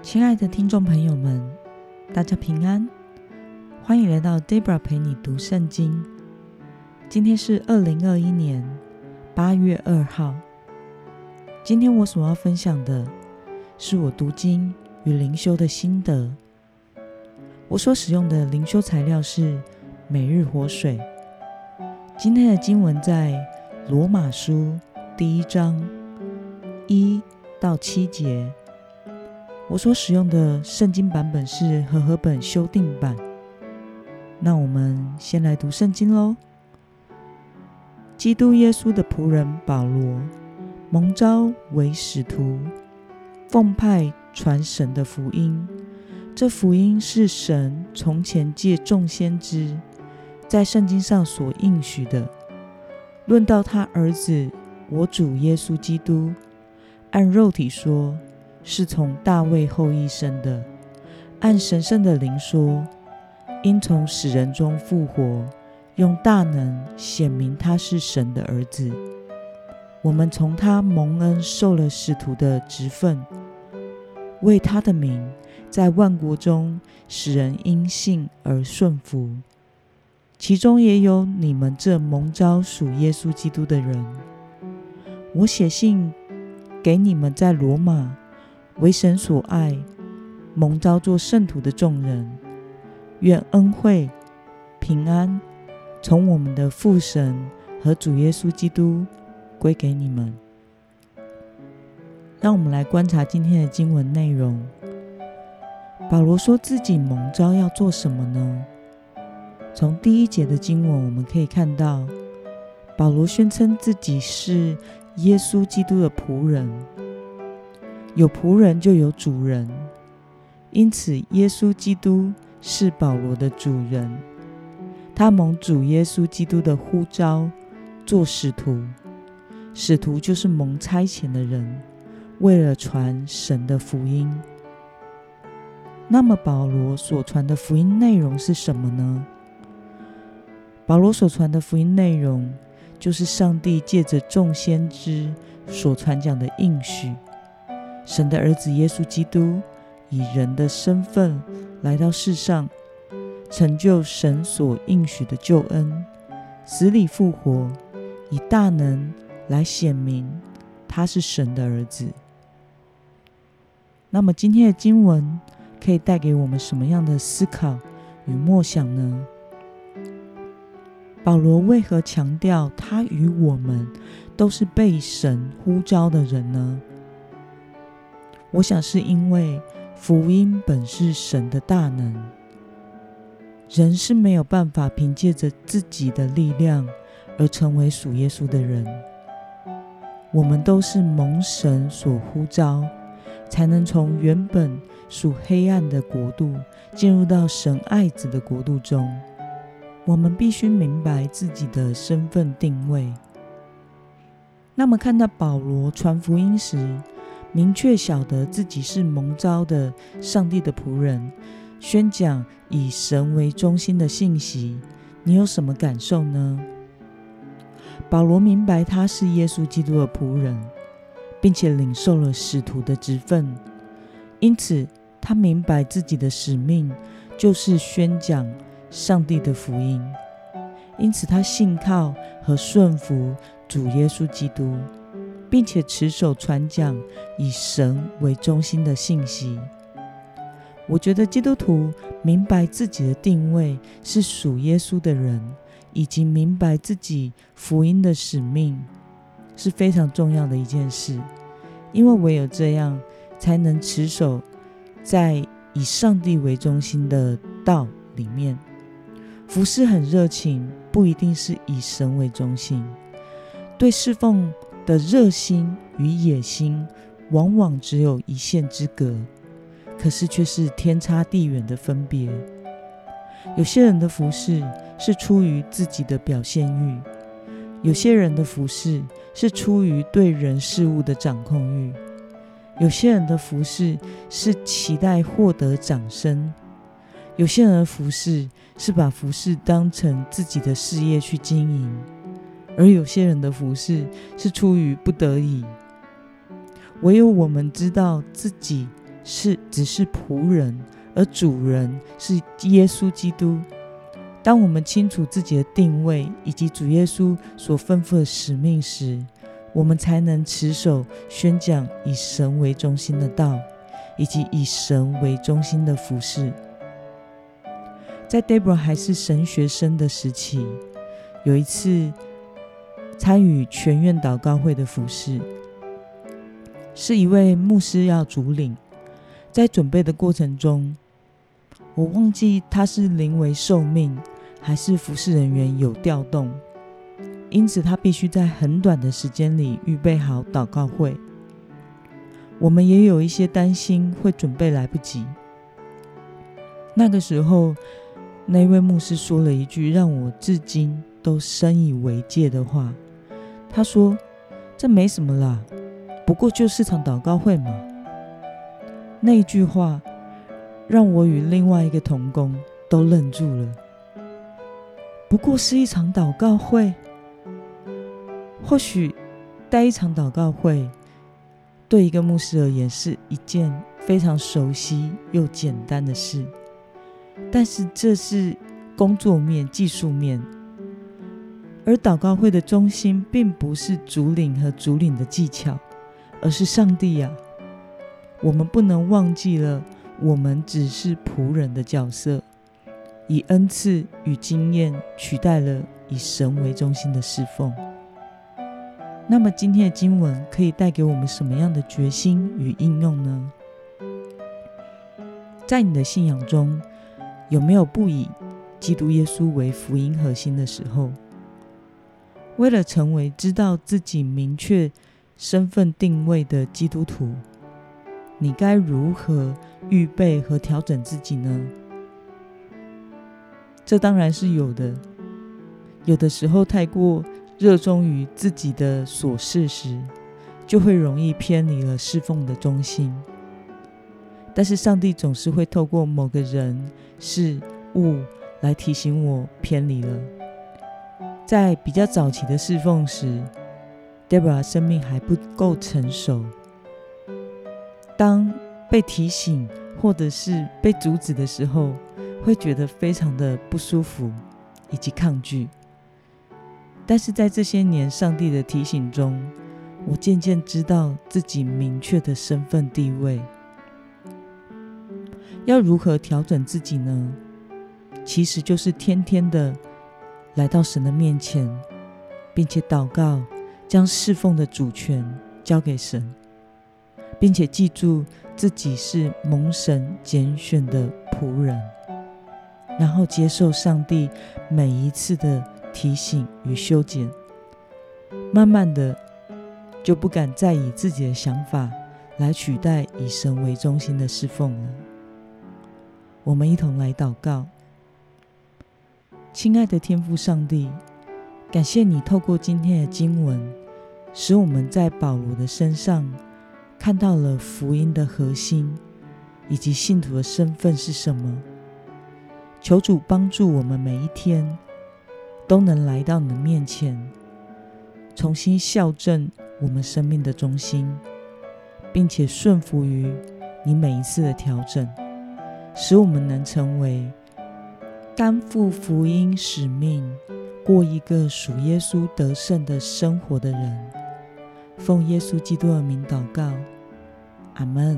亲爱的听众朋友们，大家平安，欢迎来到 Debra 陪你读圣经。今天是二零二一年八月二号。今天我所要分享的是我读经与灵修的心得。我所使用的灵修材料是每日活水。今天的经文在罗马书第一章一到七节。我所使用的圣经版本是和合本修订版。那我们先来读圣经喽。基督耶稣的仆人保罗，蒙召为使徒，奉派传神的福音。这福音是神从前借众先知在圣经上所应许的，论到他儿子我主耶稣基督，按肉体说。是从大卫后裔生的，按神圣的灵说，因从死人中复活，用大能显明他是神的儿子。我们从他蒙恩受了使徒的职分，为他的名在万国中使人因信而顺服，其中也有你们这蒙召属耶稣基督的人。我写信给你们在罗马。为神所爱，蒙召做圣徒的众人，愿恩惠、平安从我们的父神和主耶稣基督归给你们。让我们来观察今天的经文内容。保罗说自己蒙召要做什么呢？从第一节的经文我们可以看到，保罗宣称自己是耶稣基督的仆人。有仆人就有主人，因此耶稣基督是保罗的主人。他蒙主耶稣基督的呼召做使徒，使徒就是蒙差遣的人，为了传神的福音。那么保罗所传的福音内容是什么呢？保罗所传的福音内容，就是上帝借着众先知所传讲的应许。神的儿子耶稣基督以人的身份来到世上，成就神所应许的救恩，死里复活，以大能来显明他是神的儿子。那么今天的经文可以带给我们什么样的思考与默想呢？保罗为何强调他与我们都是被神呼召的人呢？我想是因为福音本是神的大能，人是没有办法凭借着自己的力量而成为属耶稣的人。我们都是蒙神所呼召，才能从原本属黑暗的国度进入到神爱子的国度中。我们必须明白自己的身份定位。那么，看到保罗传福音时，明确晓得自己是蒙召的上帝的仆人，宣讲以神为中心的信息，你有什么感受呢？保罗明白他是耶稣基督的仆人，并且领受了使徒的职分，因此他明白自己的使命就是宣讲上帝的福音，因此他信靠和顺服主耶稣基督。并且持守传讲以神为中心的信息。我觉得基督徒明白自己的定位是属耶稣的人，以及明白自己福音的使命是非常重要的一件事。因为唯有这样，才能持守在以上帝为中心的道里面。服侍很热情，不一定是以神为中心。对侍奉。的热心与野心，往往只有一线之隔，可是却是天差地远的分别。有些人的服饰是出于自己的表现欲，有些人的服饰是出于对人事物的掌控欲，有些人的服饰是期待获得掌声，有些人服饰是把服饰当成自己的事业去经营。而有些人的服侍是出于不得已，唯有我们知道自己是只是仆人，而主人是耶稣基督。当我们清楚自己的定位以及主耶稣所吩咐的使命时，我们才能持守宣讲以神为中心的道，以及以神为中心的服饰。在 Deborah 还是神学生的时期，有一次参与全院祷告会的服饰，是一位牧师要主领。在准备的过程中，我忘记他是临危受命，还是服侍人员有调动。因此，他必须在很短的时间里预备好祷告会。我们也有一些担心会准备来不及。那个时候，那位牧师说了一句让我至今都深以为戒的话。他说：“这没什么啦，不过就是场祷告会嘛。”那一句话让我与另外一个童工都愣住了。不过是一场祷告会。或许带一场祷告会，对一个牧师而言是一件非常熟悉又简单的事。但是这是工作面、技术面，而祷告会的中心并不是主领和主领的技巧，而是上帝呀！我们不能忘记了，我们只是仆人的角色，以恩赐与经验取代了以神为中心的侍奉。那么今天的经文可以带给我们什么样的决心与应用呢？在你的信仰中，有没有不以基督耶稣为福音核心的时候？为了成为知道自己明确身份定位的基督徒，你该如何预备和调整自己呢？这当然是有的，有的时候太过。热衷于自己的琐事时，就会容易偏离了侍奉的中心。但是上帝总是会透过某个人、事物来提醒我偏离了。在比较早期的侍奉时，Debra 生命还不够成熟。当被提醒或者是被阻止的时候，会觉得非常的不舒服以及抗拒。但是在这些年上帝的提醒中，我渐渐知道自己明确的身份地位。要如何调整自己呢？其实就是天天的来到神的面前，并且祷告，将侍奉的主权交给神，并且记住自己是蒙神拣选的仆人，然后接受上帝每一次的。提醒与修剪，慢慢的就不敢再以自己的想法来取代以神为中心的侍奉了。我们一同来祷告，亲爱的天父上帝，感谢你透过今天的经文，使我们在保罗的身上看到了福音的核心，以及信徒的身份是什么。求主帮助我们每一天。都能来到你的面前，重新校正我们生命的中心，并且顺服于你每一次的调整，使我们能成为担负福音使命、过一个属耶稣得胜的生活的人。奉耶稣基督的名祷告，阿门。